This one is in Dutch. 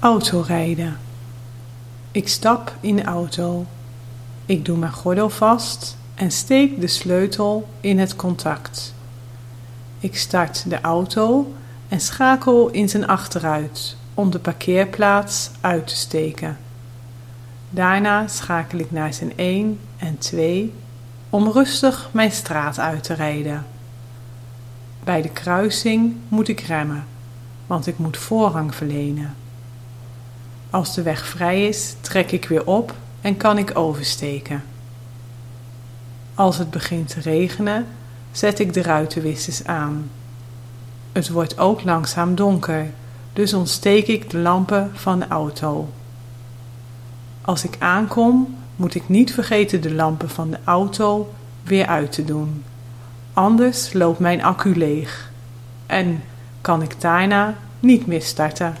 Autorijden. Ik stap in de auto. Ik doe mijn gordel vast en steek de sleutel in het contact. Ik start de auto en schakel in zijn achteruit om de parkeerplaats uit te steken. Daarna schakel ik naar zijn 1 en 2 om rustig mijn straat uit te rijden. Bij de kruising moet ik remmen, want ik moet voorrang verlenen. Als de weg vrij is, trek ik weer op en kan ik oversteken. Als het begint te regenen, zet ik de ruitenwissers aan. Het wordt ook langzaam donker, dus ontsteek ik de lampen van de auto. Als ik aankom, moet ik niet vergeten de lampen van de auto weer uit te doen. Anders loopt mijn accu leeg en kan ik daarna niet meer starten.